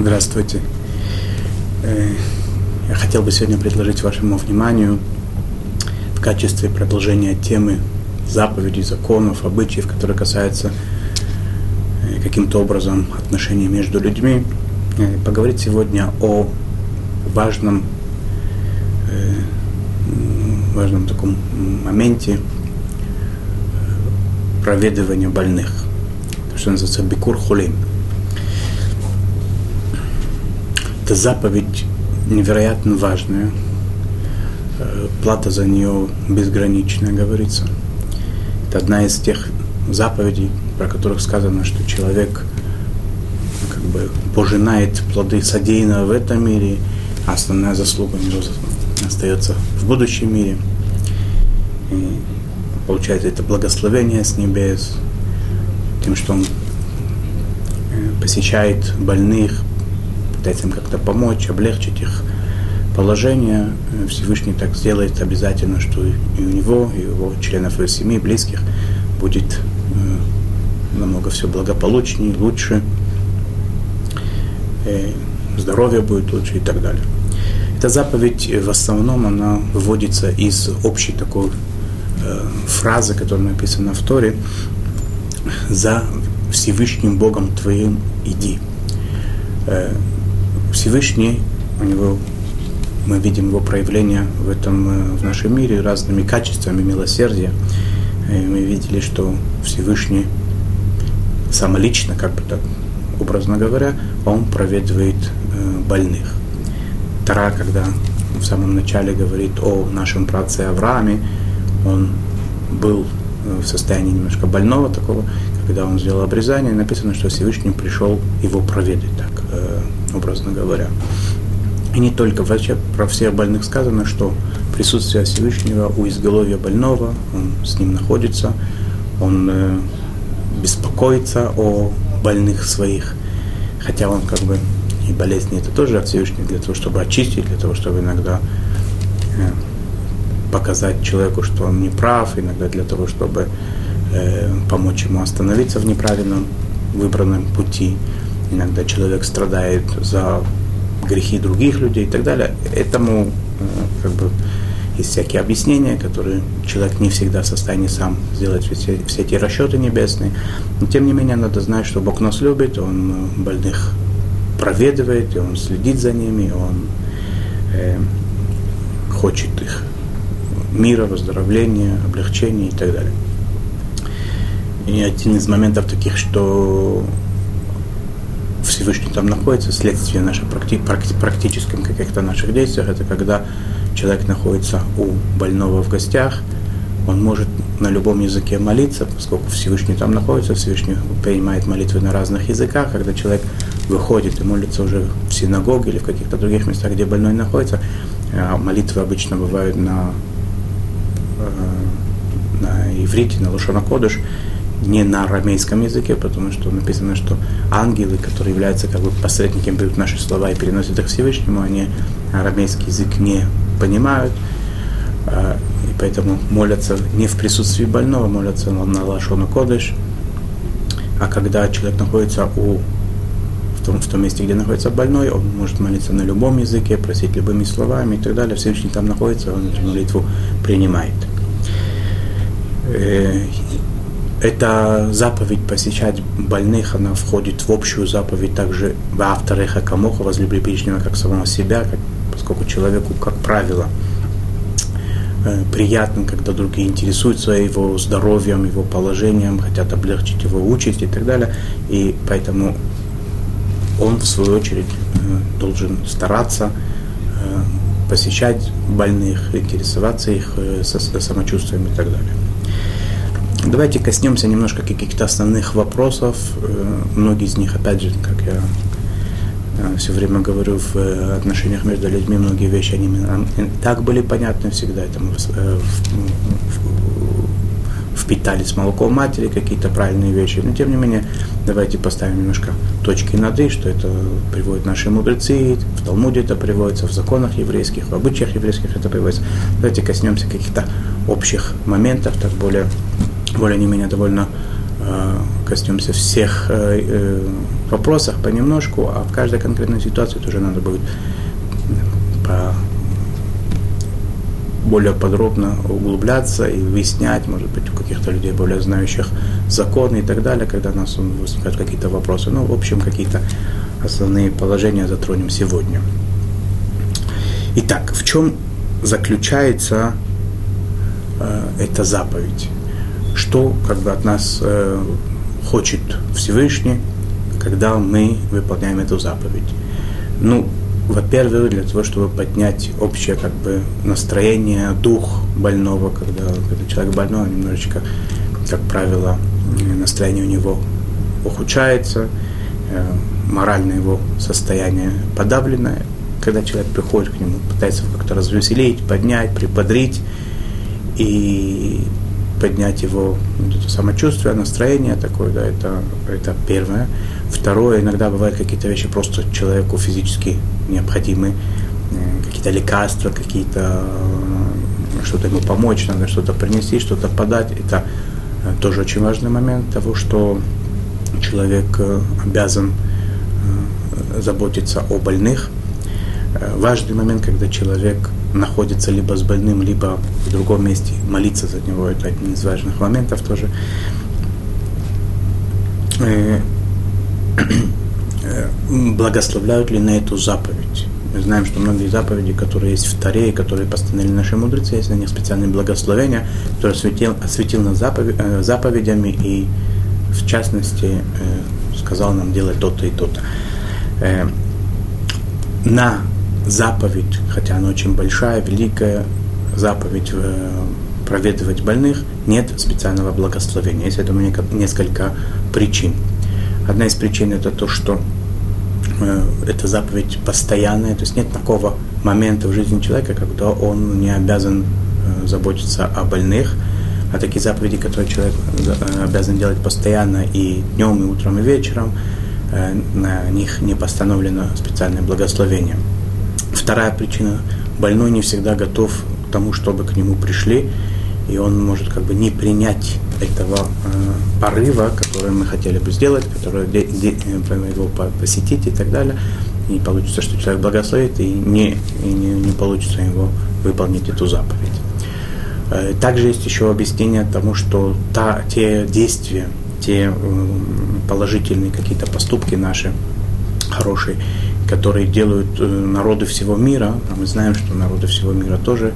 Здравствуйте. Я хотел бы сегодня предложить вашему вниманию в качестве продолжения темы заповедей, законов, обычаев, которые касаются каким-то образом отношений между людьми, поговорить сегодня о важном, важном таком моменте проведывания больных, что называется бикур хулим – Это заповедь невероятно важная. Э, плата за нее безграничная, говорится. Это одна из тех заповедей, про которых сказано, что человек как бы пожинает плоды содеянного в этом мире, а основная заслуга у него остается в будущем мире. И получается это благословение с небес, тем, что он э, посещает больных, пытается им как-то помочь, облегчить их положение. Всевышний так сделает обязательно, что и у него, и у его членов его семьи, близких будет э, намного все благополучнее, лучше, э, здоровье будет лучше и так далее. Эта заповедь э, в основном она выводится из общей такой э, фразы, которая написана в Торе, «За Всевышним Богом твоим иди». Э, Всевышний, у него, мы видим его проявление в этом, э, в нашем мире разными качествами милосердия. И мы видели, что Всевышний самолично, как бы так образно говоря, он проведывает э, больных. Тара, когда в самом начале говорит о нашем праце Аврааме, он был э, в состоянии немножко больного такого, когда он сделал обрезание, написано, что Всевышний пришел его проведать так образно говоря. И не только, вообще про всех больных сказано, что присутствие Всевышнего у изголовья больного, он с ним находится, он э, беспокоится о больных своих, хотя он как бы и болезни это тоже от Всевышнего для того, чтобы очистить, для того, чтобы иногда э, показать человеку, что он не прав, иногда для того, чтобы э, помочь ему остановиться в неправильном выбранном пути иногда человек страдает за грехи других людей и так далее. Этому как бы есть всякие объяснения, которые человек не всегда в состоянии сам сделать все, все эти расчеты небесные. Но тем не менее надо знать, что Бог нас любит, Он э, больных проведывает, и Он следит за ними, Он э, хочет их мира, выздоровления, облегчения и так далее. И один из моментов таких, что Всевышний там находится, следствие наших практи, практи, практическом каких-то наших действиях, это когда человек находится у больного в гостях, он может на любом языке молиться, поскольку Всевышний там находится, Всевышний принимает молитвы на разных языках, когда человек выходит и молится уже в синагоге или в каких-то других местах, где больной находится, а молитвы обычно бывают на, э, на иврите, на лошонокодыш, не на арамейском языке, потому что написано, что ангелы, которые являются как бы посредниками, берут наши слова и переносят их Всевышнему, они арамейский язык не понимают, а, и поэтому молятся не в присутствии больного, молятся на Лашону Кодыш, а когда человек находится у, в, том, в том месте, где находится больной, он может молиться на любом языке, просить любыми словами и так далее. Всевышний там находится, он эту молитву принимает. Э, эта заповедь посещать больных, она входит в общую заповедь также в автореха камоха, возлюби ближнего как самого себя, как, поскольку человеку, как правило, э, приятно, когда другие интересуются его здоровьем, его положением, хотят облегчить его участь и так далее. И поэтому он, в свою очередь, э, должен стараться э, посещать больных, интересоваться их самочувствием и так далее. Давайте коснемся немножко каких-то основных вопросов. Э, многие из них, опять же, как я э, все время говорю, в э, отношениях между людьми многие вещи, они так были понятны всегда. Это мы впитали с молоком матери какие-то правильные вещи. Но тем не менее, давайте поставим немножко точки над «и», что это приводят наши мудрецы, в Талмуде это приводится, в законах еврейских, в обычаях еврейских это приводится. Давайте коснемся каких-то общих моментов, так более более-менее довольно э, коснемся всех э, э, вопросах понемножку, а в каждой конкретной ситуации тоже надо будет по более подробно углубляться и выяснять, может быть, у каких-то людей более знающих законы и так далее, когда у нас возникают какие-то вопросы. Ну, в общем, какие-то основные положения затронем сегодня. Итак, в чем заключается э, эта заповедь? Что как бы от нас э, хочет Всевышний, когда мы выполняем эту заповедь? Ну, во-первых, для того, чтобы поднять общее как бы настроение, дух больного, когда, когда человек больной, немножечко, как правило, настроение у него ухудшается, э, моральное его состояние подавленное. Когда человек приходит к нему, пытается как-то развеселить, поднять, приподрить и поднять его вот это самочувствие, настроение такое, да, это, это первое. Второе, иногда бывают какие-то вещи просто человеку физически необходимы, э, какие-то лекарства, какие-то э, что-то ему помочь, надо что-то принести, что-то подать. Это э, тоже очень важный момент того, что человек обязан заботиться о больных. Важный момент, когда человек находится либо с больным, либо в другом месте, молиться за него, это один из важных моментов тоже. Благословляют ли на эту заповедь? Мы знаем, что многие заповеди, которые есть в Таре, которые постановили наши мудрецы, есть на них специальные благословения, которые осветил, осветил нас заповедь, э, заповедями и, в частности, э, сказал нам делать то-то и то-то. Э, на заповедь, хотя она очень большая, великая заповедь проведывать больных, нет специального благословения. Есть этому несколько причин. Одна из причин это то, что э, эта заповедь постоянная, то есть нет такого момента в жизни человека, когда он не обязан э, заботиться о больных, а такие заповеди, которые человек э, обязан делать постоянно и днем, и утром, и вечером, э, на них не постановлено специальное благословение. Вторая причина – больной не всегда готов к тому, чтобы к нему пришли, и он может как бы не принять этого э, порыва, который мы хотели бы сделать, который де, де, э, его посетить и так далее. И получится, что человек благословит, и не, и не, не получится его выполнить эту заповедь. Э, также есть еще объяснение тому, что та, те действия, те э, положительные какие-то поступки наши, хорошие, которые делают э, народы всего мира, а мы знаем, что народы всего мира тоже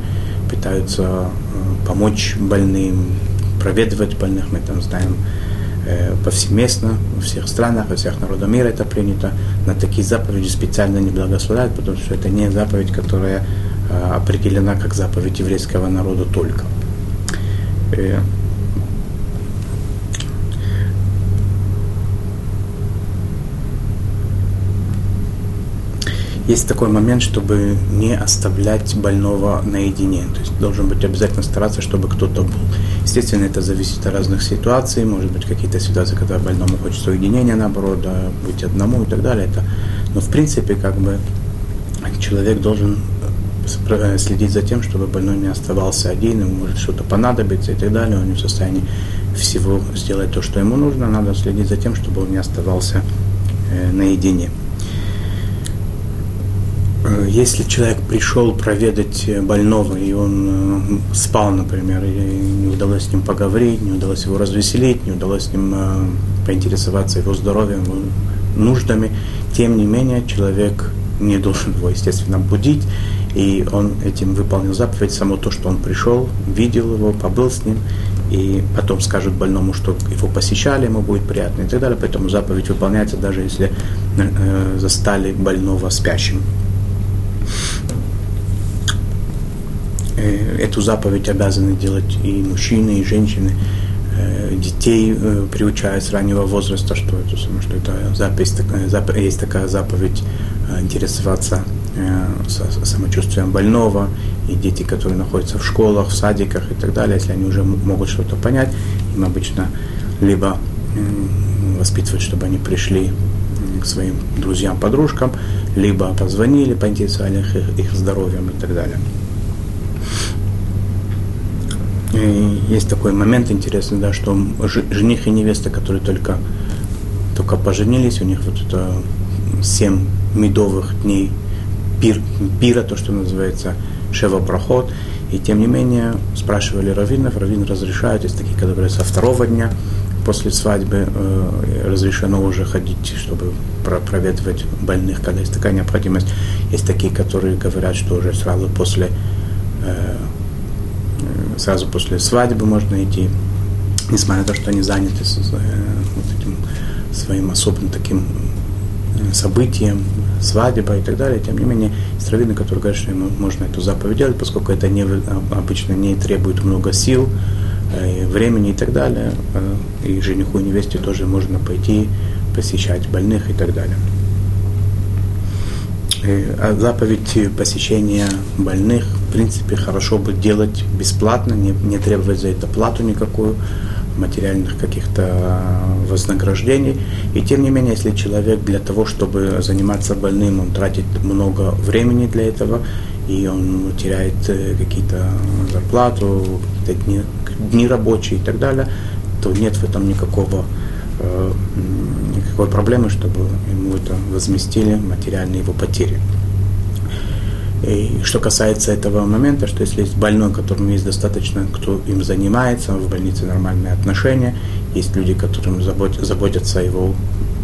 пытаются э, помочь больным, проведывать больных, мы там знаем э, повсеместно, во всех странах, во всех народах мира это принято. На такие заповеди специально не благословляют, потому что это не заповедь, которая определена как заповедь еврейского народа только. Есть такой момент, чтобы не оставлять больного наедине. То есть должен быть обязательно стараться, чтобы кто-то был. Естественно, это зависит от разных ситуаций. Может быть, какие-то ситуации, когда больному хочется уединения, наоборот, да, быть одному и так далее. Это, но в принципе, как бы человек должен э, следить за тем, чтобы больной не оставался один, ему может что-то понадобиться и так далее, он не в состоянии всего сделать то, что ему нужно, надо следить за тем, чтобы он не оставался э, наедине. Э, если человек пришел проведать больного, и он э, спал, например, и не удалось с ним поговорить, не удалось его развеселить, не удалось с ним э, поинтересоваться его здоровьем, его нуждами, тем не менее человек не должен его, естественно, будить, и он этим выполнил заповедь, само то, что он пришел, видел его, побыл с ним, и потом скажет больному, что его посещали, ему будет приятно и так далее, поэтому заповедь выполняется, даже если э, застали больного спящим. Э, эту заповедь обязаны делать и мужчины, и женщины. Э, детей э, приучают с раннего возраста, что это, что это заповедь, есть такая заповедь интересоваться самочувствием больного, и дети, которые находятся в школах, в садиках и так далее, если они уже могут что-то понять, им обычно либо воспитывать, чтобы они пришли к своим друзьям, подружкам, либо позвонили, поинтересовались их, их здоровьем и так далее. Есть такой момент интересный, да, что жених и невеста, которые только только поженились, у них вот это семь медовых дней пир, пира, то, что называется Шева Проход. И тем не менее спрашивали раввинов, раввин разрешает, есть такие, которые со второго дня после свадьбы э, разрешено уже ходить, чтобы про проведывать больных, когда есть такая необходимость. Есть такие, которые говорят, что уже сразу после, э сразу после свадьбы можно идти, несмотря на то, что они заняты э, вот этим своим особым таким э, событием, свадьба и так далее. Тем не менее, есть раввины, которые говорят, что можно эту заповедь делать, поскольку это не, обычно не требует много сил, э, времени и так далее. И жениху и невесте тоже можно пойти посещать больных и так далее. А заповедь посещения больных, принципе, хорошо бы делать бесплатно, не, не требовать за это плату никакую материальных каких-то вознаграждений. И тем не менее, если человек для того, чтобы заниматься больным, он тратит много времени для этого, и он теряет э, какие-то зарплату, какие-то дни, дни рабочие и так далее, то нет в этом никакого э, никакой проблемы, чтобы ему это возместили материальные его потери. И что касается этого момента, что если есть больной, которому есть достаточно, кто им занимается, в больнице нормальные отношения, есть люди, которым заботятся его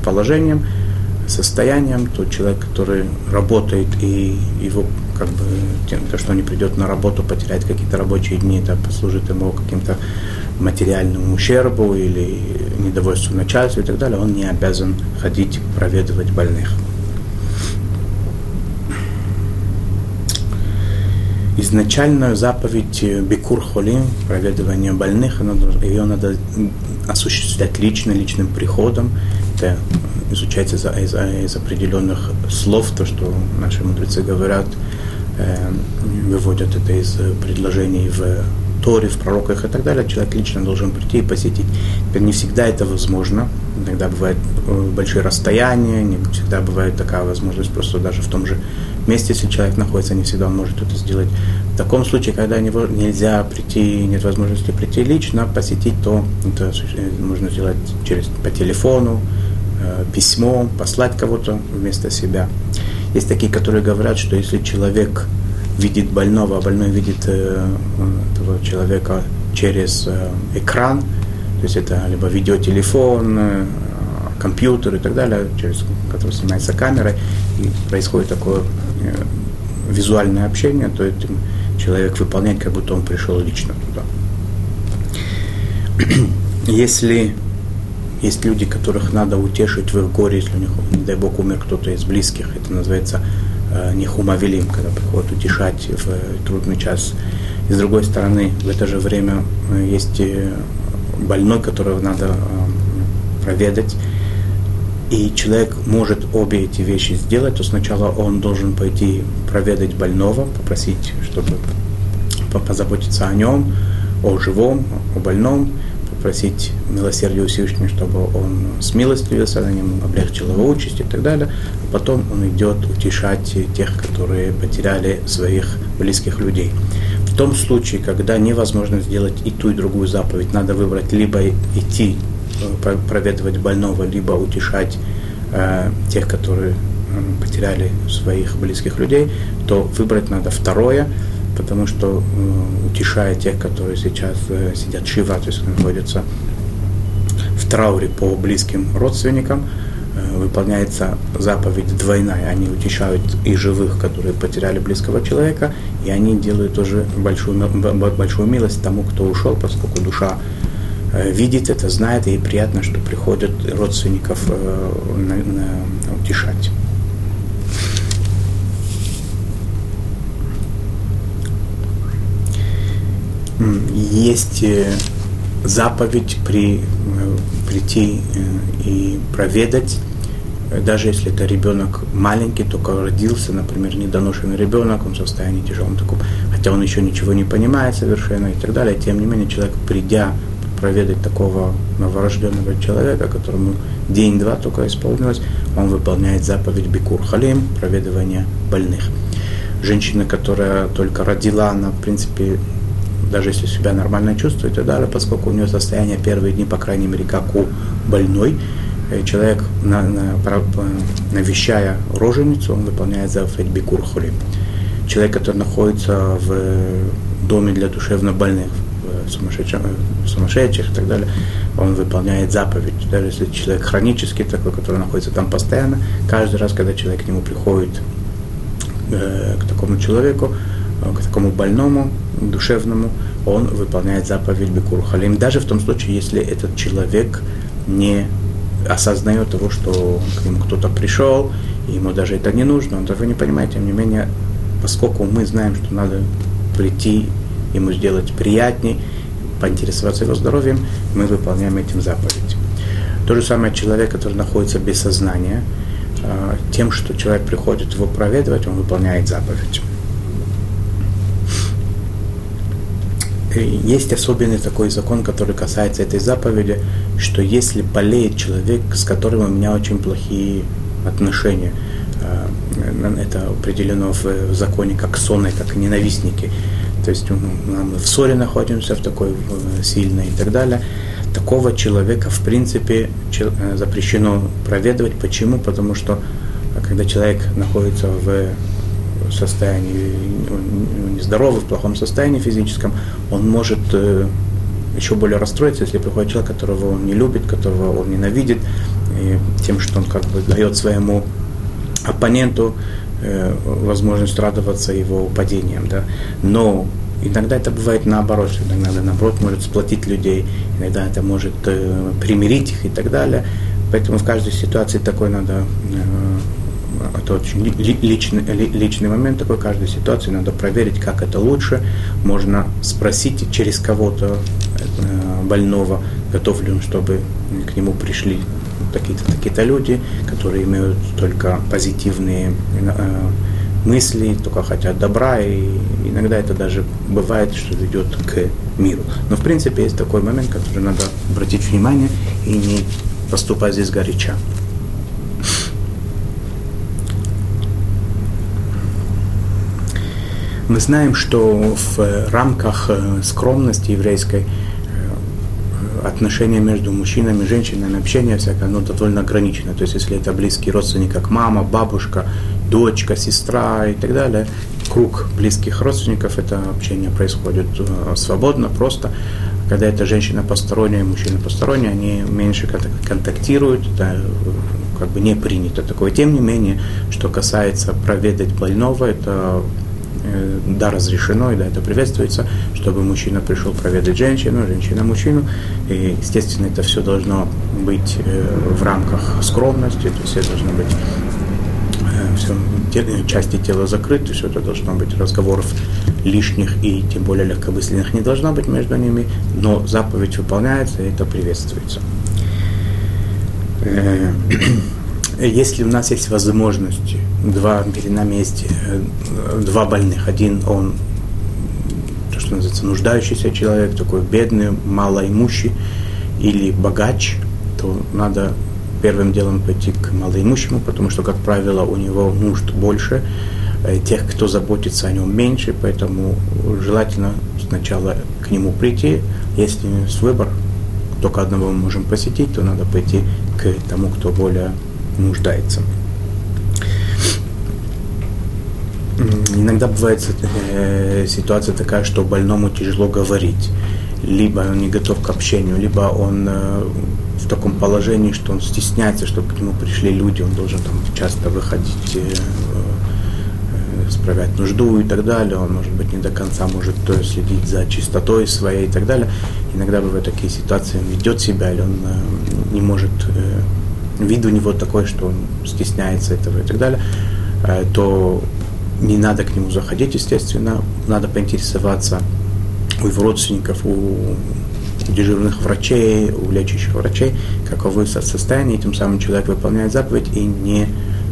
положением, состоянием, то человек, который работает и его как бы тем, то, что он не придет на работу, потеряет какие-то рабочие дни, это послужит ему каким-то материальному ущербу или недовольству начальства и так далее, он не обязан ходить проведывать больных. Изначальную заповедь э, Бекур Холим, проведывание больных, ее надо осуществлять лично, личным приходом. Это изучается из, из, из определенных слов, то, что наши мудрецы говорят, э, выводят это из предложений в Торе, в пророках и так далее, человек лично должен прийти и посетить. Теперь не всегда это возможно, иногда бывают э, большие расстояния, не всегда бывает такая возможность просто даже в том же месте, если человек находится, не всегда он может это сделать. В таком случае, когда нельзя прийти, нет возможности прийти лично, посетить, то это можно сделать через, по телефону, э, письмо, послать кого-то вместо себя. Есть такие, которые говорят, что если человек видит больного, а больной видит э, этого человека через э, экран, то есть это либо видеотелефон, э, компьютер и так далее, через который снимается камерой, и происходит такое э, визуальное общение, то этим человек выполняет, как будто он пришел лично туда. Если есть люди, которых надо утешить в их горе, если у них, не дай Бог, умер кто-то из близких, это называется э, нехумавелим, когда приходят утешать в трудный час. И с другой стороны, в это же время э, есть э, больной, которого надо э, проведать, и человек может обе эти вещи сделать, то сначала он должен пойти проведать больного, попросить, чтобы позаботиться о нем, о живом, о больном, попросить милосердия Всевышнего, чтобы он смилостивился на нем, облегчил его участь и так далее. А потом он идет утешать тех, которые потеряли своих близких людей. Том случае, когда невозможно сделать и ту, и другую заповедь, надо выбрать либо идти э, проведывать больного, либо утешать э, тех, которые э, потеряли своих близких людей, то выбрать надо второе, потому что э, утешая тех, которые сейчас э, сидят шива, то есть находятся в трауре по близким родственникам, выполняется заповедь двойная. Они утешают и живых, которые потеряли близкого человека, и они делают тоже большую, большую милость тому, кто ушел, поскольку душа э, видит это, знает, и приятно, что приходят родственников э, утешать. есть э, заповедь при, э, прийти и проведать, даже если это ребенок маленький, только родился, например, недоношенный ребенок, он в состоянии тяжелом таком, хотя он еще ничего не понимает совершенно и так далее, тем не менее человек, придя проведать такого новорожденного человека, которому день-два только исполнилось, он выполняет заповедь Бикур Халим, проведывание больных. Женщина, которая только родила, она, в принципе, даже если себя нормально чувствует и далее, поскольку у нее состояние первые дни, по крайней мере, как у больной, человек, на, на, навещая роженицу, он выполняет заповедь Бикур. Человек, который находится в доме для душевно больных, сумасшедших, сумасшедших и так далее, он выполняет заповедь. Даже если человек хронический такой, который находится там постоянно, каждый раз, когда человек к нему приходит, э, к такому человеку, э, к такому больному, душевному, он выполняет заповедь Бекур Халим, даже в том случае, если этот человек не осознает того, что к нему кто-то пришел, и ему даже это не нужно, он этого не понимает, тем не менее, поскольку мы знаем, что надо прийти ему сделать приятней, поинтересоваться его здоровьем, мы выполняем этим заповедь. То же самое человек, который находится без сознания, а, тем, что человек приходит его проведывать, он выполняет заповедь. Есть особенный такой закон, который касается этой заповеди, что если болеет человек, с которым у меня очень плохие отношения, а, это определено в законе как сонные, как ненавистники, то есть мы в ссоре находимся, в такой сильной и так далее. Такого человека, в принципе, э, запрещено проведывать. Почему? Потому что э, когда человек находится в состоянии нездоровый, в плохом состоянии физическом, он может э, еще более расстроиться, если приходит человек, которого он не любит, которого он ненавидит, и тем, что он как бы дает своему оппоненту Э, возможность радоваться его падениям. Да? Но иногда это бывает наоборот, иногда наоборот может сплотить людей, иногда это может э, примирить их и так далее. Поэтому в каждой ситуации такой надо это очень личный, личный момент такой, каждой ситуации надо проверить, как это лучше. Можно спросить через кого-то э, больного, готов ли он, чтобы к нему пришли такие-то такие люди, которые имеют только позитивные э, мысли, только хотят добра, и иногда это даже бывает, что ведет к миру. Но в принципе есть такой момент, который надо обратить внимание и не поступать здесь горяча. Мы знаем, что в рамках э, скромности еврейской отношения между мужчинами и женщинами, общение всякое, оно довольно ограничено. То есть, если это близкий родственник, как мама, бабушка, дочка, сестра и так далее, круг близких родственников, это общение происходит э, свободно, просто. Когда это женщина посторонняя, мужчина посторонний, они меньше контактируют, да, как бы не принято такое. Тем не менее, что касается проведать больного, это Э, да, разрешено, и да, это приветствуется, чтобы мужчина пришел проведать женщину, женщина мужчину. И, естественно, это все должно быть э, в рамках скромности, то есть все должно быть э, все, части тела закрыты, все это должно быть разговоров лишних и тем более легкомысленных не должно быть между ними, но заповедь выполняется, и это приветствуется. если у нас есть возможность, два, перед нами есть э, два больных, один он, то, что называется, нуждающийся человек, такой бедный, малоимущий, или богач, то надо первым делом пойти к малоимущему, потому что, как правило, у него нужд больше, э, тех, кто заботится о нем меньше, поэтому желательно сначала к нему прийти. Если есть выбор, только одного мы можем посетить, то надо пойти к тому, кто более нуждается. Иногда бывает э, ситуация такая, что больному тяжело говорить. Либо он не готов к общению, либо он э, в таком положении, что он стесняется, чтобы к нему пришли люди, он должен там часто выходить, э, э, справлять нужду и так далее. Он, может быть, не до конца может э, следить за чистотой своей и так далее. Иногда бывают такие ситуации, он ведет себя, или он э, не может вид у него такой, что он стесняется этого и так далее, то не надо к нему заходить, естественно, надо поинтересоваться у его родственников, у дежурных врачей, у лечащих врачей, каковы состояние, и тем самым человек выполняет заповедь и не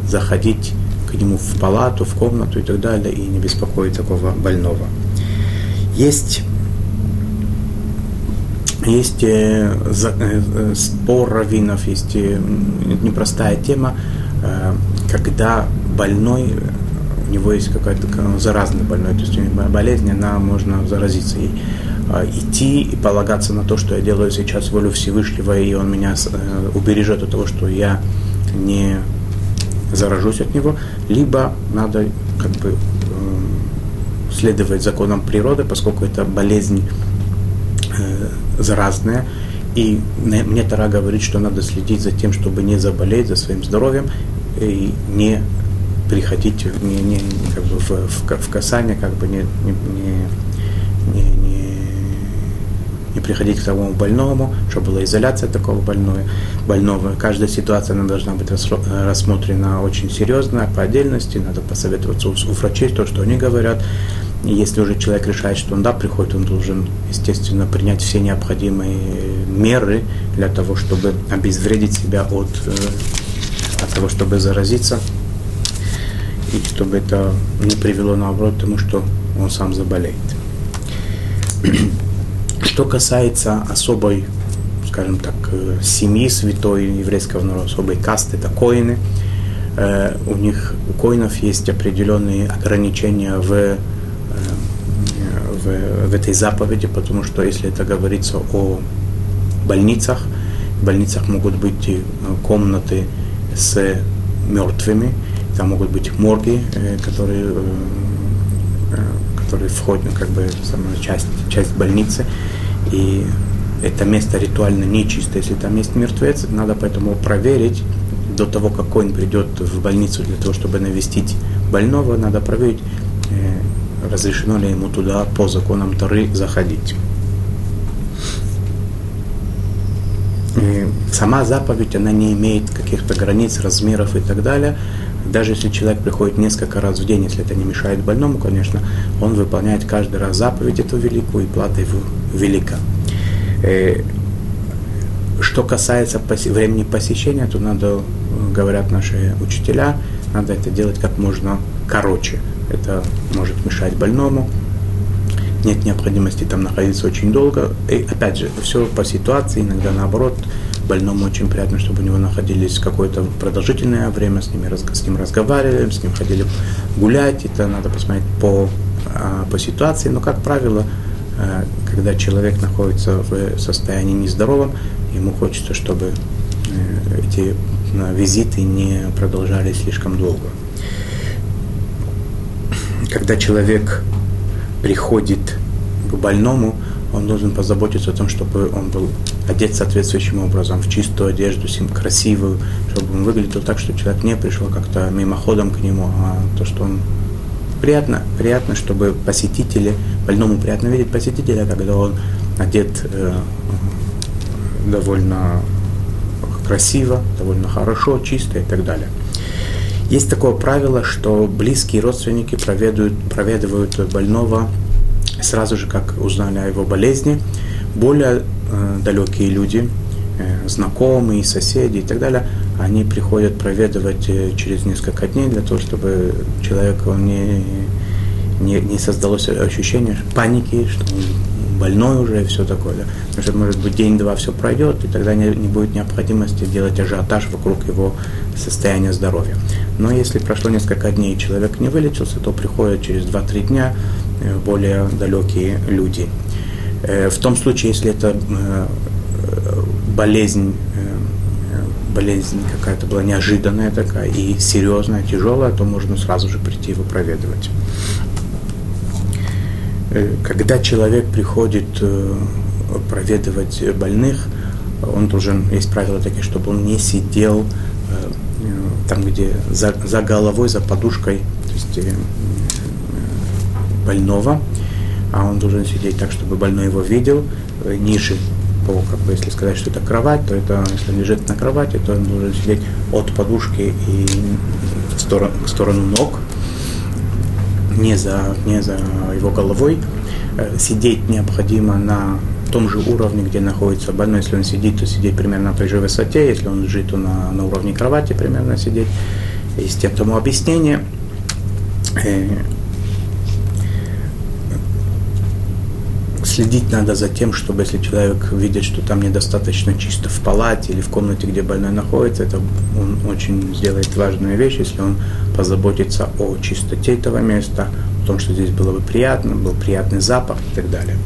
заходить к нему в палату, в комнату и так далее, и не беспокоить такого больного. Есть есть э, э, спор раввинов, есть э, непростая тема, когда больной, у него есть какая-то заразная больной, то есть болезнь, она можно заразиться ей. идти и полагаться на то, что я делаю сейчас волю Всевышнего, и он меня убережет от того, что я не заражусь от него, либо надо как бы следовать законам природы, поскольку это болезнь э, заразная. И мне Тара говорит, что надо следить за тем, чтобы не заболеть, за своим здоровьем и не приходить не, не, как бы в, в, в касание, как бы не, не, не, не, не приходить к тому больному, чтобы была изоляция такого больного. больного. Каждая ситуация она должна быть рассмотрена очень серьезно, по отдельности, надо посоветоваться у, у врачей, то, что они говорят. Если уже человек решает, что он да, приходит, он должен, естественно, принять все необходимые меры для того, чтобы обезвредить себя от, э, от того, чтобы заразиться, и чтобы это не привело, наоборот, к тому, что он сам заболеет. Что касается особой, скажем так, э, семьи святой еврейского народа, особой касты, это коины, э, у них, у коинов есть определенные ограничения в в, в этой заповеди, потому что если это говорится о больницах, в больницах могут быть э, комнаты с мертвыми, там могут быть морги, э, которые, э, которые входят, ну, как бы, самая часть, часть больницы, и это место ритуально нечисто, если там есть мертвец, надо поэтому проверить, до того, как он придет в больницу для того, чтобы навестить больного, надо проверить, разрешено ли ему туда по законам Тары заходить. И сама заповедь, она не имеет каких-то границ, размеров и так далее. Даже если человек приходит несколько раз в день, если это не мешает больному, конечно, он выполняет каждый раз заповедь эту великую, и плата его велика. Э, что касается времени посещения, то надо, говорят наши учителя, надо это делать как можно короче это может мешать больному, нет необходимости там находиться очень долго. И опять же, все по ситуации, иногда наоборот, больному очень приятно, чтобы у него находились какое-то продолжительное время, с, ними, с ним разговаривали, с ним ходили гулять, это надо посмотреть по, а, по ситуации, но, как правило, а, когда человек находится в состоянии нездоровом, ему хочется, чтобы э, эти а, визиты не продолжались слишком долго когда человек приходит к больному, он должен позаботиться о том, чтобы он был одет соответствующим образом, в чистую одежду, красивую, чтобы он выглядел так, что человек не пришел как-то мимоходом к нему, а то, что он приятно, приятно, чтобы посетители, больному приятно видеть посетителя, когда он одет э, довольно красиво, довольно хорошо, чисто и так далее. Есть такое правило, что близкие родственники проведают, проведывают больного сразу же, как узнали о его болезни. Более э, далекие люди, э, знакомые, соседи и так далее, они приходят проведывать э, через несколько дней для того, чтобы человеку не, не, не создалось ощущение паники, что он больной уже и все такое. Да? Потому что, может быть, день-два все пройдет, и тогда не, не будет необходимости делать ажиотаж вокруг его состояния здоровья. Но если прошло несколько дней и человек не вылечился, то приходят через 2-3 дня э, более далекие люди. Э, в том случае, если это э, болезнь, болезнь какая-то была неожиданная такая и серьезная, тяжелая, то можно сразу же прийти его проведывать. Когда человек приходит проведывать больных, он должен, есть правила такие, чтобы он не сидел там, где за, за головой, за подушкой, то есть э, больного, а он должен сидеть так, чтобы больной его видел, э, ниже по, как бы, если сказать, что это кровать, то это, если он лежит на кровати, то он должен сидеть от подушки и в сторону, в сторону ног, не за, не за его головой. Э, сидеть необходимо на том же уровне, где находится больной. Если он сидит, то сидеть примерно на той же высоте. Если он лежит, то на, на уровне кровати примерно сидеть. Есть тем тому объяснение. следить надо за тем, чтобы если человек видит, что там недостаточно чисто в палате или в комнате, где больной находится, это он очень сделает важную вещь, если он позаботится о чистоте этого места, о том, что здесь было бы приятно, был приятный запах и так далее.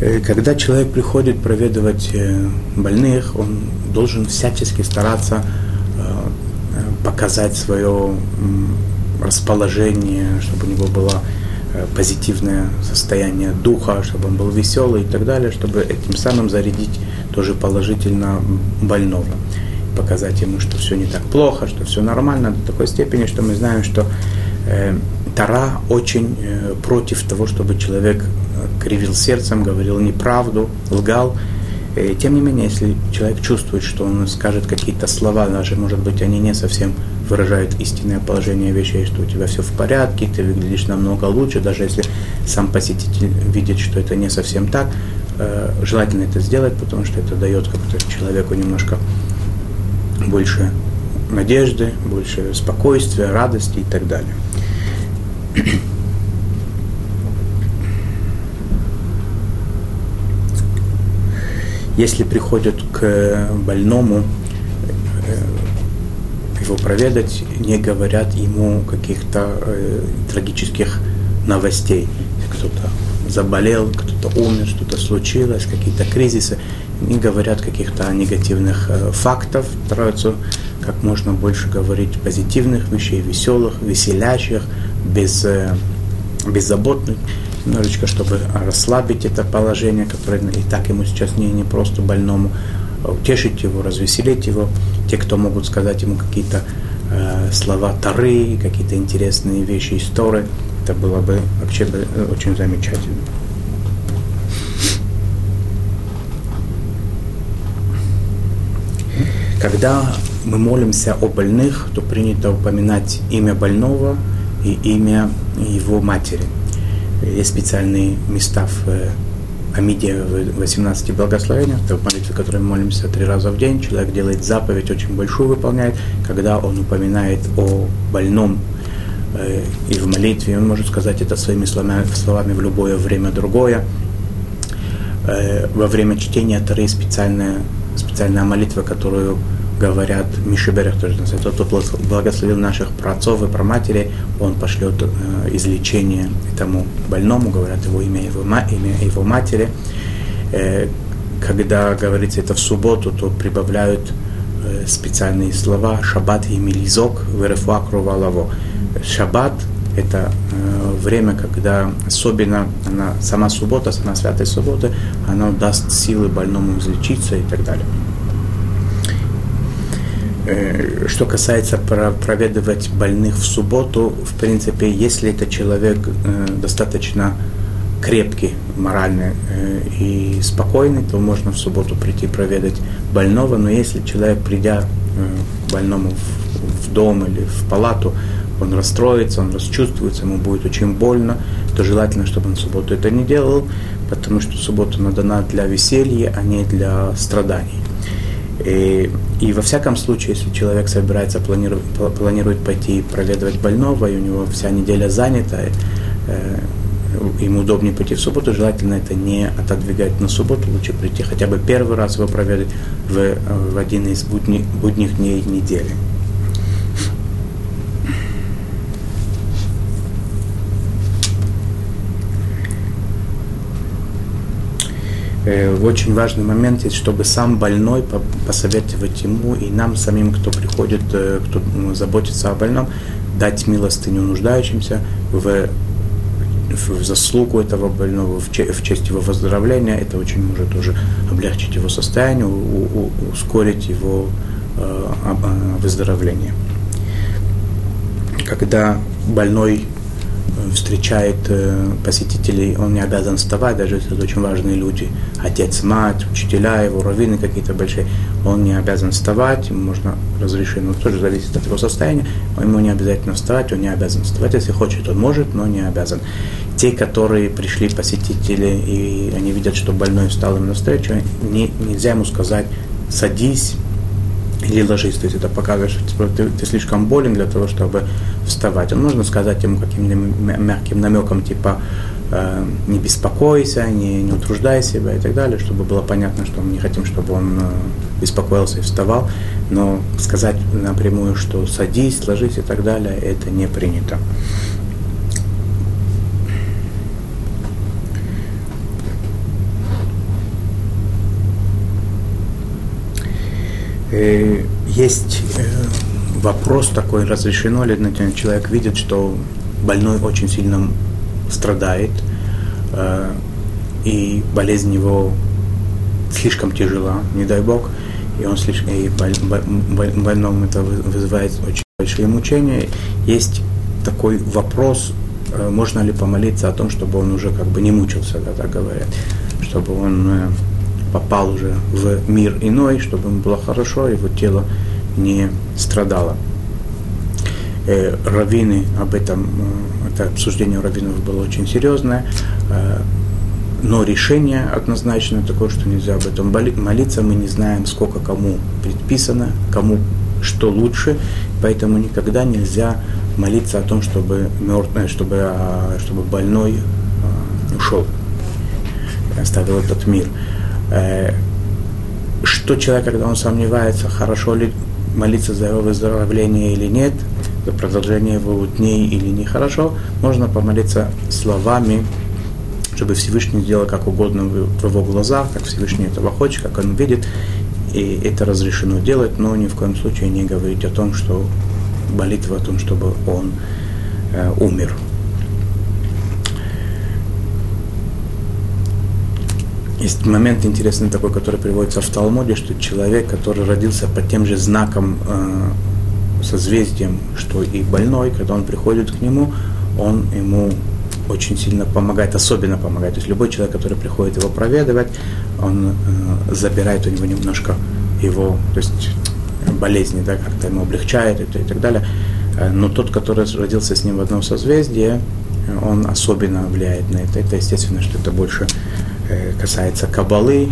Э, когда человек приходит проведывать э, больных, он должен всячески стараться э, показать свое расположение, чтобы у него было позитивное состояние духа, чтобы он был веселый и так далее, чтобы этим самым зарядить тоже положительно больного. Показать ему, что все не так плохо, что все нормально до такой степени, что мы знаем, что э, Тара очень э, против того, чтобы человек кривил сердцем, говорил неправду, лгал. И, тем не менее, если человек чувствует, что он скажет какие-то слова, даже, может быть, они не совсем выражают истинное положение вещей, что у тебя все в порядке, ты выглядишь намного лучше, даже если сам посетитель видит, что это не совсем так, э, желательно это сделать, потому что это дает как-то человеку немножко больше надежды, больше спокойствия, радости и так далее. Если приходят к больному, э, его проведать, не говорят ему каких-то э, трагических новостей. Кто-то заболел, кто-то умер, что-то случилось, какие-то кризисы. Не говорят каких-то негативных э, фактов, стараются как можно больше говорить позитивных вещей, веселых, веселящих, без, э, беззаботных немножечко, чтобы расслабить это положение, которое и так ему сейчас не, не просто больному, а утешить его, развеселить его. Те, кто могут сказать ему какие-то э, слова Тары, какие-то интересные вещи истории, это было бы вообще бы э, очень замечательно. Когда мы молимся о больных, то принято упоминать имя больного и имя его матери – есть специальные места в э, Амиде в 18 благословениях, это в молитве, которой мы молимся три раза в день. Человек делает заповедь, очень большую выполняет, когда он упоминает о больном э, и в молитве, он может сказать это своими словами, словами в любое время другое. Э, во время чтения Тары специальная, специальная молитва, которую говорят, Мишиберех тоже называется, тот, кто благословил наших праотцов и праматерей, он пошлет э, излечение этому больному, говорят его имя, его, имя его матери. Э, когда говорится это в субботу, то прибавляют э, специальные слова «шаббат и милизок верефуакру лаво». Шаббат – это э, время, когда особенно она, сама суббота, сама святая суббота, она даст силы больному излечиться и так далее. Э, что касается проведывать больных в субботу, в принципе, если это человек э, достаточно крепкий, морально э, и спокойный, то можно в субботу прийти проведать больного. Но если человек, придя больному в дом или в палату, он расстроится, он расчувствуется, ему будет очень больно, то желательно, чтобы он в субботу это не делал, потому что суббота надана для веселья, а не для страданий. И, и во всяком случае, если человек собирается, планирует, планирует пойти проведывать больного, и у него вся неделя занята, э, ему удобнее пойти в субботу, желательно это не отодвигать на субботу, лучше прийти хотя бы первый раз его проведать в, в один из будни, будних дней недели. Э, очень важный момент есть, чтобы сам больной посоветовать ему и нам самим, кто приходит, э, кто ну, заботится о больном, дать милостыню нуждающимся в, в заслугу этого больного, в, че, в честь его выздоровления. Это очень может уже облегчить его состояние, у, у, ускорить его э, выздоровление. Когда больной встречает э, посетителей, он не обязан вставать, даже если это очень важные люди, отец, мать, учителя его, раввины какие-то большие, он не обязан вставать, ему можно разрешить, но тоже зависит от его состояния, ему не обязательно вставать, он не обязан вставать, если хочет, он может, но не обязан. Те, которые пришли посетители, и они видят, что больной встал им навстречу, не, нельзя ему сказать, садись, или ложись, то есть это показывает, что типа, ты, ты слишком болен для того, чтобы вставать. Он можно сказать ему каким-то мягким намеком, типа э, не беспокойся, не, не утруждай себя и так далее, чтобы было понятно, что мы не хотим, чтобы он э, беспокоился и вставал, но сказать напрямую, что садись, ложись и так далее, это не принято. Э, есть э, вопрос такой, разрешено ли, человек видит, что больной очень сильно страдает, э, и болезнь его слишком тяжела, не дай бог, и он слишком, и больному это вызывает очень большие мучения. Есть такой вопрос, можно ли помолиться о том, чтобы он уже как бы не мучился, да, так говорят, чтобы он попал уже в мир иной, чтобы ему было хорошо, его тело не страдало. Э, раввины об этом, э, это обсуждение у раввинов было очень серьезное, э, но решение однозначно такое, что нельзя об этом молиться, мы не знаем, сколько кому предписано, кому что лучше, поэтому никогда нельзя молиться о том, чтобы, мертвый, чтобы, а, чтобы больной ушел, оставил этот мир. Э, что человек, когда он сомневается, хорошо ли молиться за его выздоровление или нет, за продолжение его дней или нехорошо, можно помолиться словами, чтобы Всевышний сделал как угодно в его глазах, как Всевышний этого хочет, как он видит, и это разрешено делать, но ни в коем случае не говорить о том, что молитва о том, чтобы он э, умер. Есть момент интересный такой, который приводится в Талмуде, что человек, который родился под тем же знаком, э, созвездием, что и больной, когда он приходит к нему, он ему очень сильно помогает, особенно помогает. То есть любой человек, который приходит его проведывать, он э, забирает у него немножко его, то есть болезни, да, как-то ему облегчает это и так далее. Э, но тот, который родился с ним в одном созвездии, он особенно влияет на это. Это естественно, что это больше Э, касается кабалы,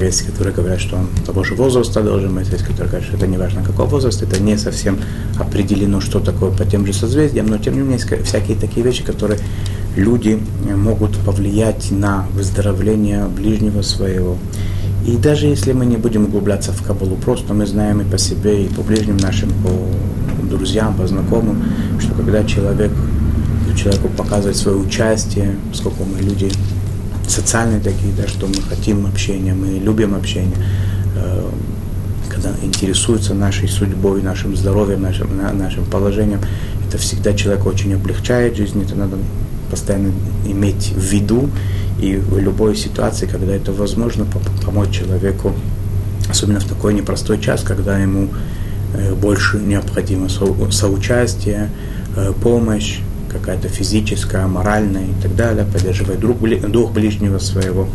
есть, которые говорят, что он того же возраста должен быть, есть, которые говорят, что это не важно какого возраста, это не совсем определено, что такое по тем же созвездиям, но тем не менее есть всякие такие вещи, которые люди могут повлиять на выздоровление ближнего своего. И даже если мы не будем углубляться в Кабалу, просто мы знаем и по себе, и по ближним нашим, по друзьям, по знакомым, что когда человек, человеку показывает свое участие, сколько мы люди социальные такие, да, что мы хотим общения, мы любим общение, э, когда интересуются нашей судьбой, нашим здоровьем, нашим, нашим положением, это всегда человека очень облегчает жизнь, это надо постоянно иметь в виду, и в любой ситуации, когда это возможно, помочь человеку, особенно в такой непростой час, когда ему э, больше необходимо соучастие, э, помощь, какая-то физическая, моральная и так далее, поддерживать друг, дух ближнего своего.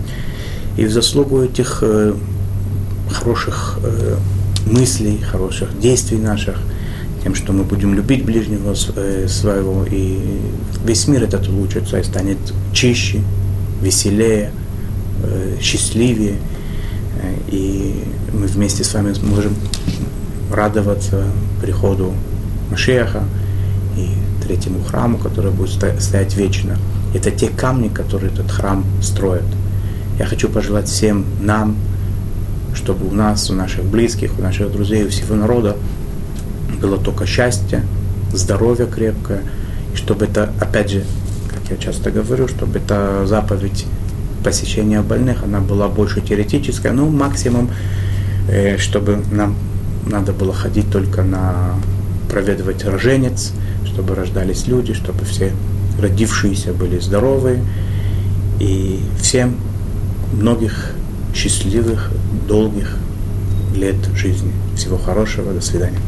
И в заслугу этих э, хороших э, мыслей, хороших действий наших, тем, что мы будем любить ближнего э, своего, и весь мир этот улучшится и станет чище, веселее, счастливее, и мы вместе с вами сможем радоваться приходу Машеха и третьему храму, который будет стоять вечно. Это те камни, которые этот храм строит. Я хочу пожелать всем нам, чтобы у нас, у наших близких, у наших друзей, у всего народа было только счастье, здоровье крепкое, и чтобы это, опять же, как я часто говорю, чтобы эта заповедь посещения больных, она была больше теоретическая, ну, максимум, э, чтобы нам надо было ходить только на проведывать роженец, чтобы рождались люди, чтобы все родившиеся были здоровые, и всем многих счастливых, долгих лет жизни. Всего хорошего, до свидания.